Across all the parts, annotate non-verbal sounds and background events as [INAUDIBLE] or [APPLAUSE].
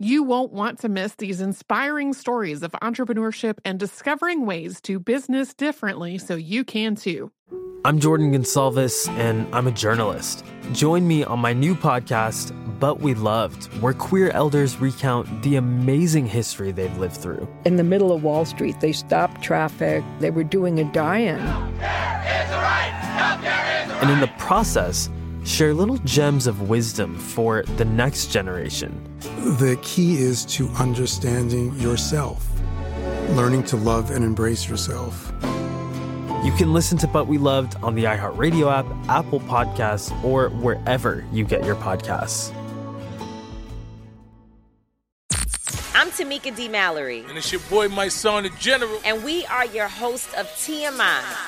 You won't want to miss these inspiring stories of entrepreneurship and discovering ways to business differently so you can too. I'm Jordan Gonsalves, and I'm a journalist. Join me on my new podcast, But We Loved, where queer elders recount the amazing history they've lived through. In the middle of Wall Street, they stopped traffic, they were doing a die in. And in the process, share little gems of wisdom for the next generation. The key is to understanding yourself, learning to love and embrace yourself. You can listen to But We Loved on the iHeartRadio app, Apple Podcasts, or wherever you get your podcasts. I'm Tamika D. Mallory. And it's your boy, Mysonne, the General. And we are your host of TMI.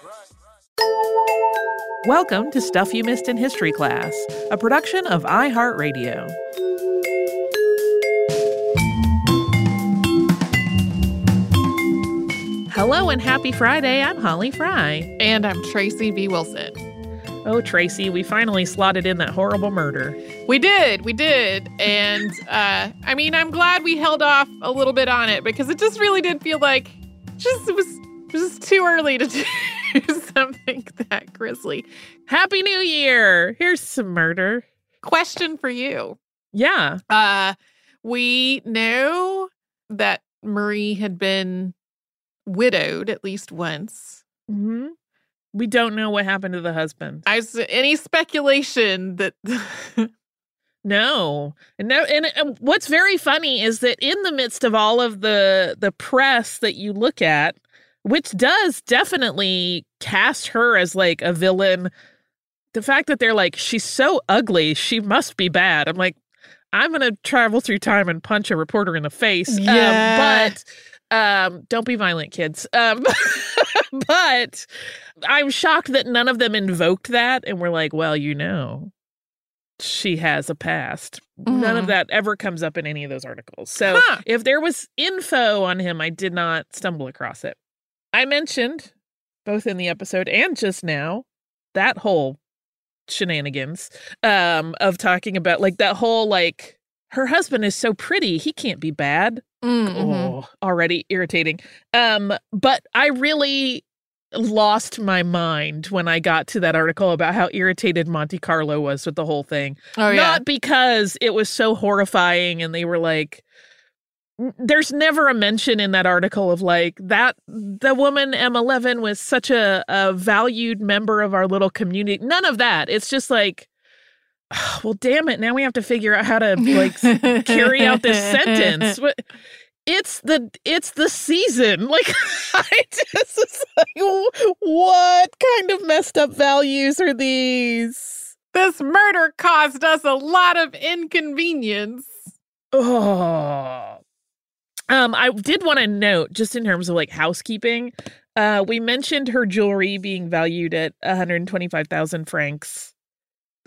Welcome to Stuff You Missed in History Class, a production of iHeartRadio. Hello and happy Friday. I'm Holly Fry. And I'm Tracy V. Wilson. Oh, Tracy, we finally slotted in that horrible murder. We did, we did. And [LAUGHS] uh, I mean, I'm glad we held off a little bit on it because it just really did feel like just it was, it was just too early to do [LAUGHS] something that grisly. Happy New Year! Here's some murder. Question for you. Yeah. Uh, we know that Marie had been widowed at least once. Mm-hmm. We don't know what happened to the husband. I any speculation that [LAUGHS] no, and no, and, and what's very funny is that in the midst of all of the the press that you look at, which does definitely cast her as like a villain, the fact that they're like she's so ugly, she must be bad. I'm like, I'm gonna travel through time and punch a reporter in the face. Yeah. Um, but um, don't be violent, kids. Um, [LAUGHS] but I'm shocked that none of them invoked that and were like, well, you know, she has a past. Mm. None of that ever comes up in any of those articles. So huh. if there was info on him, I did not stumble across it. I mentioned both in the episode and just now that whole shenanigans um of talking about like that whole like her husband is so pretty he can't be bad mm-hmm. oh already irritating um but i really lost my mind when i got to that article about how irritated monte carlo was with the whole thing oh, yeah. not because it was so horrifying and they were like there's never a mention in that article of like that the woman Emma Levin was such a, a valued member of our little community. None of that. It's just like, oh, well, damn it. Now we have to figure out how to like carry out this [LAUGHS] sentence. It's the it's the season. [LAUGHS] Like I just like, what kind of messed up values are these? This murder caused us a lot of inconvenience. Oh, um, I did want to note, just in terms of like housekeeping, uh, we mentioned her jewelry being valued at 125,000 francs.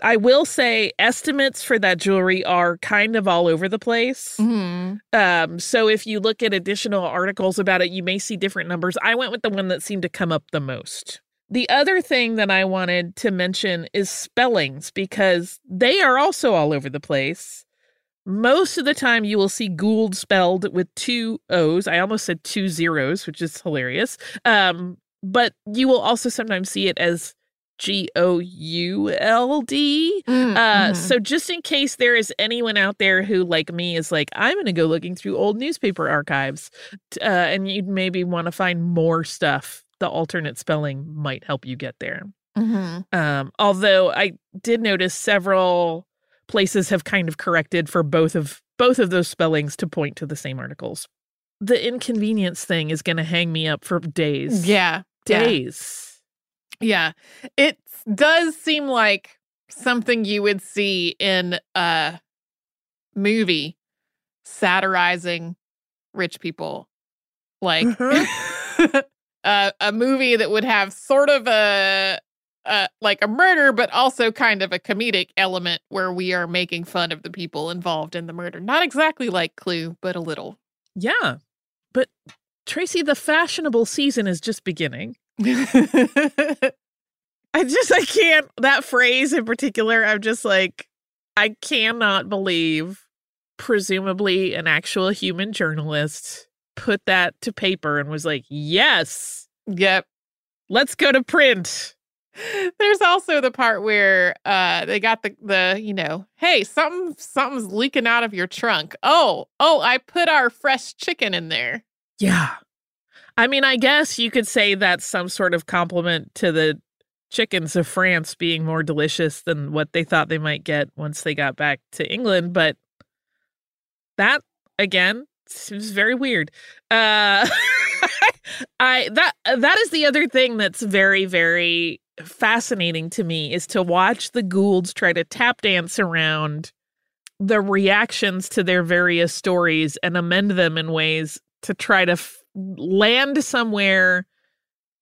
I will say estimates for that jewelry are kind of all over the place. Mm-hmm. Um, so if you look at additional articles about it, you may see different numbers. I went with the one that seemed to come up the most. The other thing that I wanted to mention is spellings because they are also all over the place. Most of the time, you will see Goold spelled with two O's. I almost said two zeros, which is hilarious. Um, but you will also sometimes see it as G O U L D. Mm, Uh, mhm. So, just in case there is anyone out there who, like me, is like, I'm going to go looking through old newspaper archives, uh, and you'd maybe want to find more stuff, the alternate spelling might help you get there. Mhm. Um, although I did notice several places have kind of corrected for both of both of those spellings to point to the same articles. The inconvenience thing is going to hang me up for days. Yeah. yeah. days. Yeah. It does seem like something you would see in a movie satirizing rich people. Like [LAUGHS] uh, a movie that would have sort of a uh, like a murder, but also kind of a comedic element where we are making fun of the people involved in the murder. Not exactly like Clue, but a little. Yeah, but Tracy, the fashionable season is just beginning. [LAUGHS] I just I can't that phrase in particular. I'm just like I cannot believe presumably an actual human journalist put that to paper and was like, "Yes, yep. let's go to print." [LAUGHS] There's also the part where uh they got the the you know, hey, something something's leaking out of your trunk. Oh, oh, I put our fresh chicken in there. Yeah. I mean, I guess you could say that's some sort of compliment to the chickens of France being more delicious than what they thought they might get once they got back to England, but that again seems very weird. Uh [LAUGHS] I that that is the other thing that's very very fascinating to me is to watch the Goolds try to tap dance around the reactions to their various stories and amend them in ways to try to f- land somewhere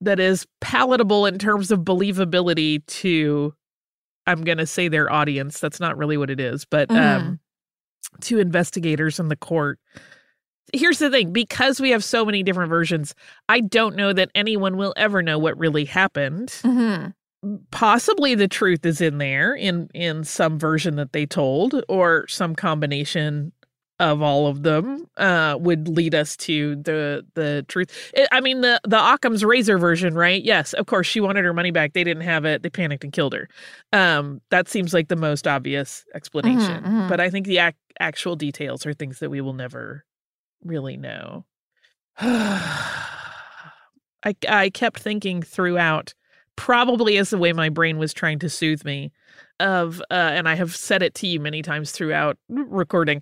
that is palatable in terms of believability to I'm going to say their audience. That's not really what it is but um to investigators in the court here's the thing because we have so many different versions I don't know that anyone will ever know what really happened. Mm-hmm. possibly the truth is in there in in some version that they told or some combination of all of them uh would lead us to the the truth. I- i mean the the occam's razor version right? Yes of course she wanted her money back. They didn't have it. They panicked and killed her. Um that seems like the most obvious explanation mhm. but i think the ac- actual details are things that we will never really know. [SIGHS] I, I kept thinking throughout probably as the way my brain was trying to soothe me of uh, and i have said it to you many times throughout recording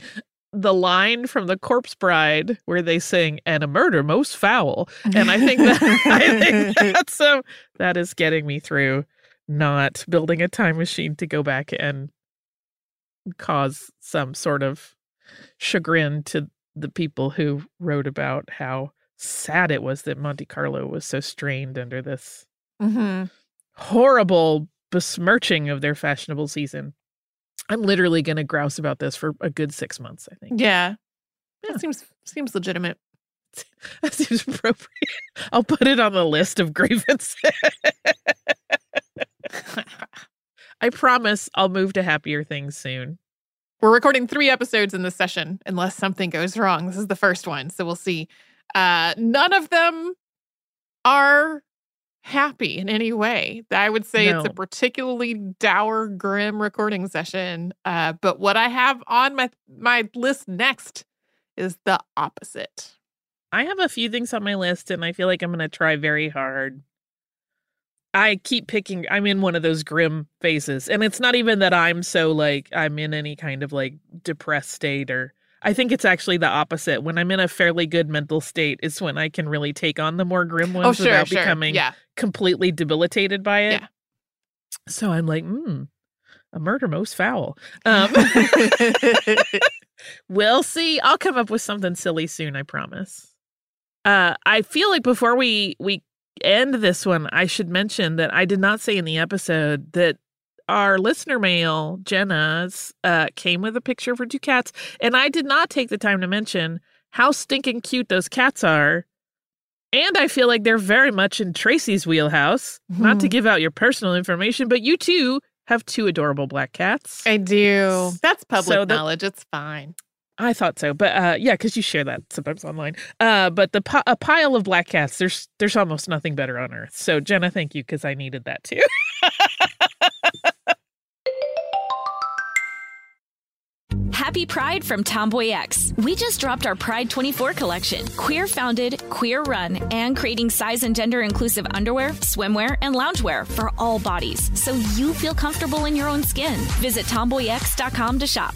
the line from the corpse bride where they sing and a murder most foul and i think that [LAUGHS] i think [LAUGHS] that's um, that is getting me through not building a time machine to go back and cause some sort of chagrin to the people who wrote about how sad it was that monte carlo was so strained under this Mm-hmm. horrible besmirching of their fashionable season. I'm literally going to grouse about this for a good six months, I think. Yeah. Yeah. That seems seems legitimate. [LAUGHS] That seems appropriate. I'll put it on the list of grievances. [LAUGHS] [LAUGHS] I promise I'll move to happier things soon. We're recording three episodes in this session, unless something goes wrong. This is the first one, so we'll see. Uh, none of them are happy in any way. I would say it's a particularly dour, grim recording session. Uh, but what I have on my my list next is the opposite. I have a few things on my list and I feel like I'm going to try very hard. I keep picking, I'm in one of those grim phases. And it's not even that I'm so like, I'm in any kind of like depressed state or. I think it's actually the opposite. When I'm in a fairly good mental state, is when I can really take on the more grim ones oh, sure, without sure. becoming yeah. completely debilitated by it. Yeah. So I'm like, hmm, a murder most foul. Um, [LAUGHS] [LAUGHS] we'll see. I'll come up with something silly soon, I promise. Uh, I feel like before we we end this one, I should mention that I did not say in the episode that our listener mail, Jenna's, uh, came with a picture for two cats, and I did not take the time to mention how stinking cute those cats are. And I feel like they're very much in Tracy's wheelhouse. Not to Mhm. give out your personal information, but you too have two adorable black cats. I do. That's public So the- knowledge. It's fine. I thought so, but uh, yeah, because you share that sometimes online. Uh, but the pi- a pile of black cats, there's there's almost nothing better on earth. So Jenna, thank you because I needed that too. [LAUGHS] Happy Pride from Tomboy X. We just dropped our Pride 24 collection. Queer founded, queer run, and creating size and gender inclusive underwear, swimwear, and loungewear for all bodies so you feel comfortable in your own skin. Visit tomboyx.com to shop.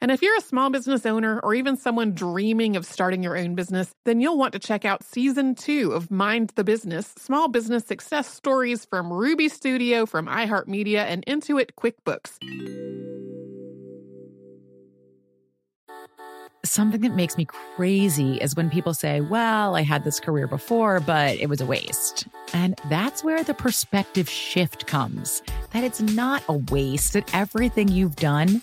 And if you're a small business owner or even someone dreaming of starting your own business, then you'll want to check out season two of Mind the Business Small Business Success Stories from Ruby Studio, from iHeartMedia, and Intuit QuickBooks. Something that makes me crazy is when people say, Well, I had this career before, but it was a waste. And that's where the perspective shift comes that it's not a waste, that everything you've done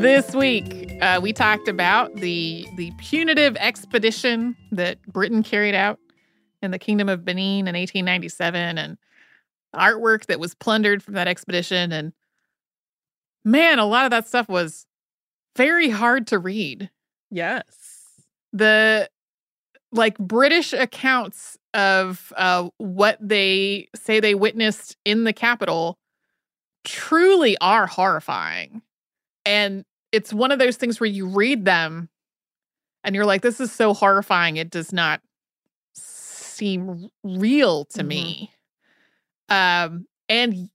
This week, uh, we talked about the the punitive expedition that Britain carried out in the Kingdom of Benin in 1897, and artwork that was plundered from that expedition. And man, a lot of that stuff was very hard to read. Yes, the like British accounts of uh, what they say they witnessed in the capital truly are horrifying. And it's one of those things where you read them and you're like, this is so horrifying. It does not seem real to mm-hmm. me. Um, and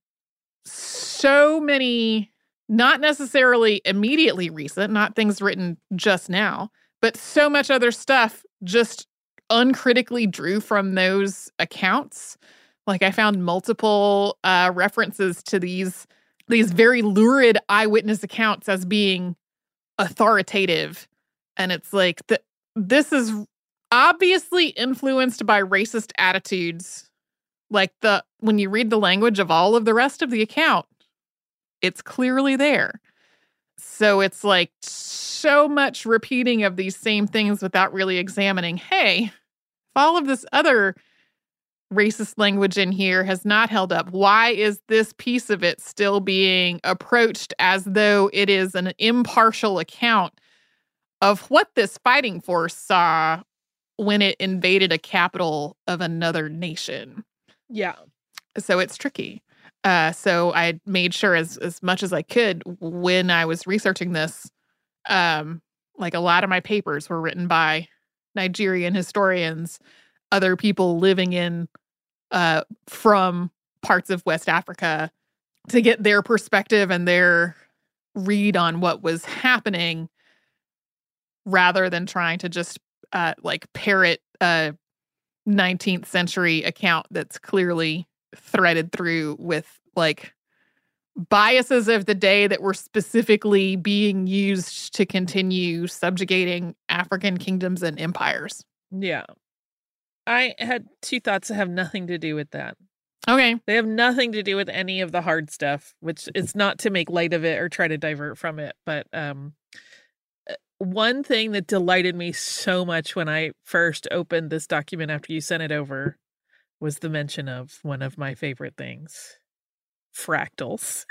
so many, not necessarily immediately recent, not things written just now, but so much other stuff just uncritically drew from those accounts. Like I found multiple uh, references to these these very lurid eyewitness accounts as being authoritative, and it's like the, this is obviously influenced by racist attitudes. Like the when you read the language of all of the rest of the account, it's clearly there. So it's like so much repeating of these same things without really examining, hey, if all of this other racist language in here has not held up, why is this piece of it still being approached as though it is an impartial account of what this fighting force saw when it invaded a capital of another nation? Yeah. So it's tricky. Uh, so I made sure as as much as I could when I was researching this. Um, like a lot of my papers were written by Nigerian historians, other people living in uh, from parts of West Africa to get their perspective and their read on what was happening rather than trying to just uh, like parrot a 19th century account that's clearly threaded through with like biases of the day that were specifically being used to continue subjugating African kingdoms and empires. Yeah. I had two thoughts that have nothing to do with that. Okay. They have nothing to do with any of the hard stuff, which it's not to make light of it or try to divert from it, but um uh, one thing that delighted me so much when I first opened this document after you sent it over was the mention of one of my favorite things fractals.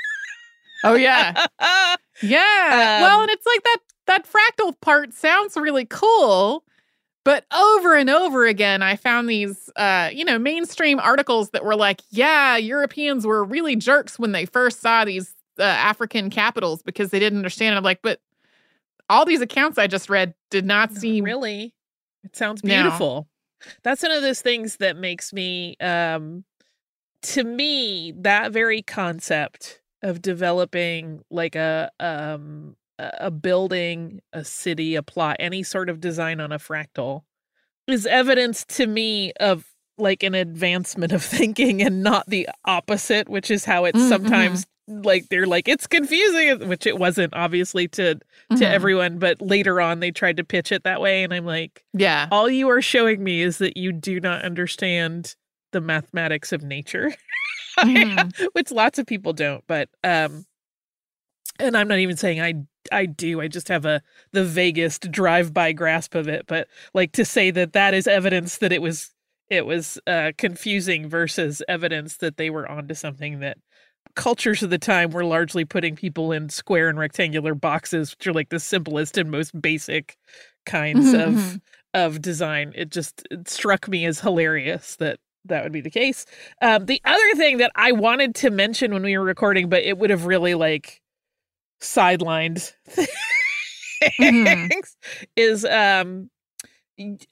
Oh yeah. [LAUGHS] yeah. Um, well, and it's like that that fractal part sounds really cool, but over and over again I found these uh, you know, mainstream articles that were like, yeah, Europeans were really jerks when they first saw these uh, African capitals because they didn't understand. I'm like, but all these accounts I just read did not seem really. It sounds beautiful. That's one of those things that makes me um to me that very concept of developing like a um a building, a city, a plot, any sort of design on a fractal is evidence to me of like an advancement of [LAUGHS] thinking and not the opposite, which is how it's mm-hmm. sometimes like they're like it's confusing which it wasn't obviously to mm-hmm. to everyone but later on they tried to pitch it that way and i'm like yeah all you are showing me is that you do not understand the mathematics of nature mm-hmm. [LAUGHS] which lots of people don't but um and i'm not even saying i i do i just have a the vaguest drive by grasp of it but like to say that that is evidence that it was it was uh confusing versus evidence that they were onto something that cultures of the time were largely putting people in square and rectangular boxes, which are like the simplest and most basic kinds mm-hmm. of mm-hmm. of design. It just it struck me as hilarious that that would be the case. Um, the other thing that I wanted to mention when we were recording, but it would have really like sidelined mm-hmm. things, mm-hmm. [LAUGHS] is um,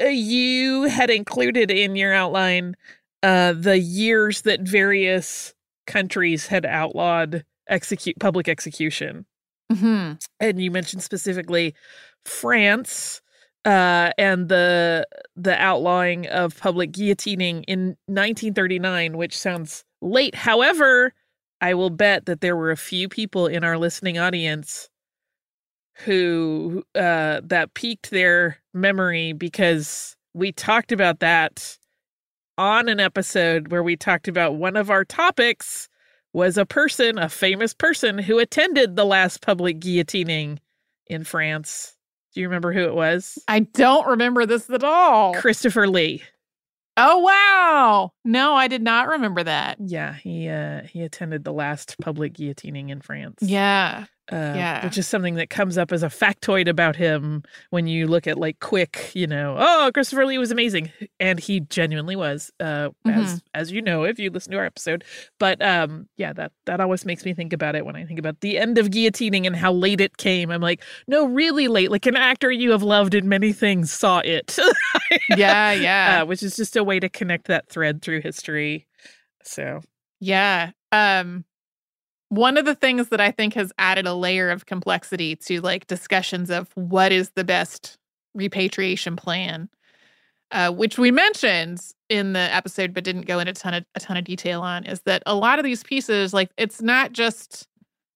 uh, you had included in your outline uh, the years that various countries had outlawed execute public execution. Mm-hmm. And you mentioned specifically France uh, and the the outlawing of public guillotining in 1939, which sounds late. However, I will bet that there were a few people in our listening audience who uh, that piqued their memory because we talked about that on an episode where we talked about one of our topics was a person, a famous person who attended the last public guillotining in France. Do you remember who it was? I don't remember this at all. Christopher Lee. Oh wow. No, I did not remember that. Yeah, he uh he attended the last public guillotining in France. Yeah. Uh, yeah. Which is something that comes up as a factoid about him when you look at like quick, you know, oh, Christopher Lee was amazing. And he genuinely was, uh, mm-hmm. as as you know, if you listen to our episode. But um, yeah, that that always makes me think about it when I think about the end of guillotining and how late it came. I'm like, no, really late. Like an actor you have loved in many things saw it. yeah, [LAUGHS] yeah. Uh, which is just a way to connect that thread through history. So yeah. Um one of the things that I think has added a layer of complexity to like discussions of what is the best repatriation plan, uh, which we mentioned in the episode but didn't go into a ton of a ton of detail on, is that a lot of these pieces, like it's not just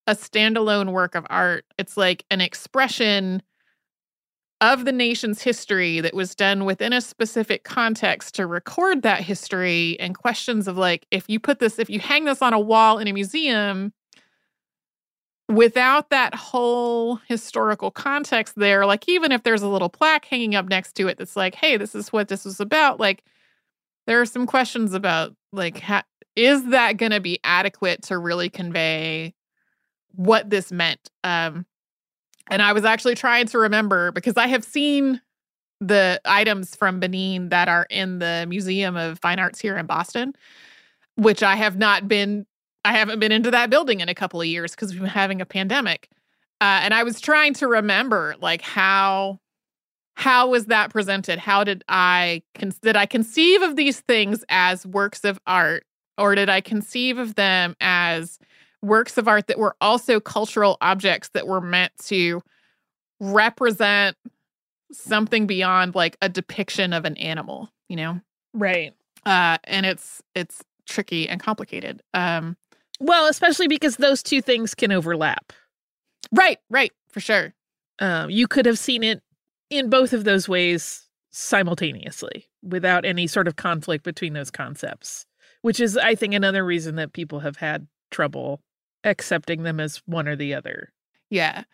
a standalone work of art; it's like an expression of the nation's history that was done within a specific context to record that history and questions of like if you put this if you hang this on a wall in a museum without that whole historical context there, like even if there's a little plaque hanging up next to it that's like, hey, this is what this was about, like there are some questions about like ha- is that going to be adequate to really convey what this meant? Um and I was actually trying to remember because I have seen the items from Benin that are in the Museum of Fine Arts here in Boston, which I have not been I haven't been into that building in a couple of years because we've been having a pandemic. Uh, and I was trying to remember like how how was that presented? How did I con- did I conceive of these things as works of art, or did I conceive of them as works of art that were also cultural objects that were meant to represent something beyond like a depiction of an animal? You know, right? Uh, and it's it's tricky and complicated. Um, well, especially because those two things can overlap. Right, right, for sure. Um, you could have seen it in both of those ways simultaneously without any sort of conflict between those concepts, which is, I think, another reason that people have had trouble accepting them as one or the other. Yeah.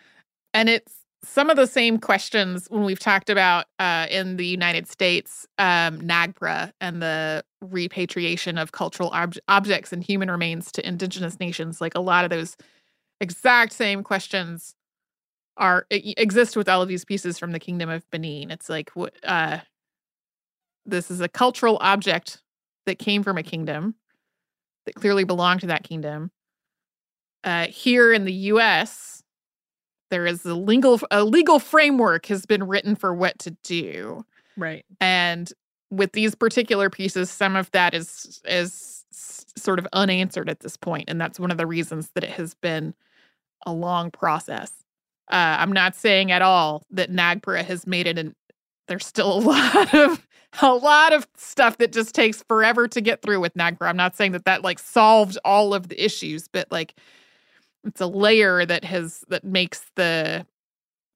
And it's some of the same questions when we've talked about uh, in the United States, um, NAGPRA and the repatriation of cultural ob- objects and human remains to indigenous nations. Like a lot of those exact same questions are exist with all of these pieces from the kingdom of benin it's like uh this is a cultural object that came from a kingdom that clearly belonged to that kingdom uh here in the us there is a legal a legal framework has been written for what to do. Right. And with these particular pieces some of that is is sort of unanswered at this point and that's one of the reasons that it has been a long process. Uh, I'm not saying at all that NAGPRA has made it and there's still a [LAUGHS] lot of a lot of stuff that just takes forever to get through with NAGPRA. I'm not saying that that like solved all of the issues, but like it's a layer that has that makes the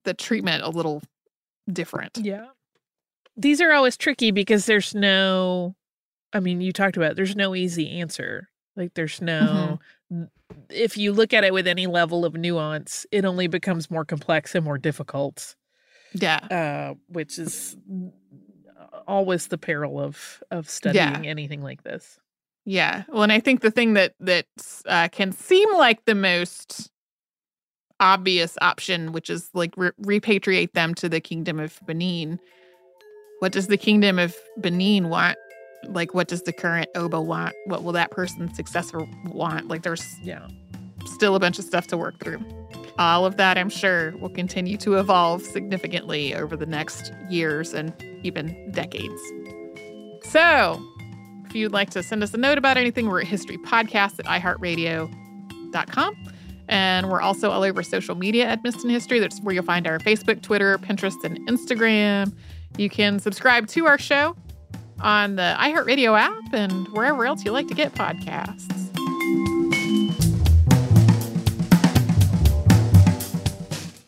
the treatment a little different. Yeah. These are always tricky because there's no I mean, you talked about it, there's no easy answer. Like there's no mm-hmm. if you look at it with any level of nuance, it only becomes more complex and more difficult. Yeah. Uh, which is always the peril of of studying yeah. anything like this. Yeah. Well, and I think the thing that that uh, can seem like the most obvious option, which is like re- repatriate them to the kingdom of Benin. What does the kingdom of Benin want? like what does the current oba want what will that person's successor want like there's yeah still a bunch of stuff to work through all of that i'm sure will continue to evolve significantly over the next years and even decades so if you'd like to send us a note about anything we're at historypodcast at iheartradio.com and we're also all over social media at Missed in History. That's where you'll find our Facebook, Twitter, Pinterest, and Instagram. You can subscribe to our show on the iHeartRadio app and wherever else you like to get podcasts.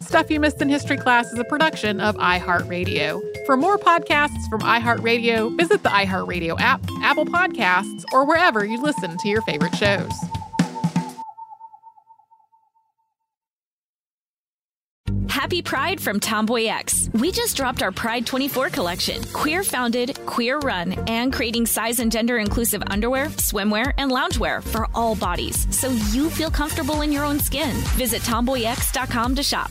Stuff You Missed in History Class is a production of iHeartRadio. For more podcasts from iHeartRadio, visit the iHeartRadio app, Apple Podcasts, or wherever you listen to your favorite shows. Happy Pride from Tomboy X. We just dropped our Pride 24 collection. Queer founded, queer run, and creating size and gender inclusive underwear, swimwear, and loungewear for all bodies so you feel comfortable in your own skin. Visit tomboyx.com to shop.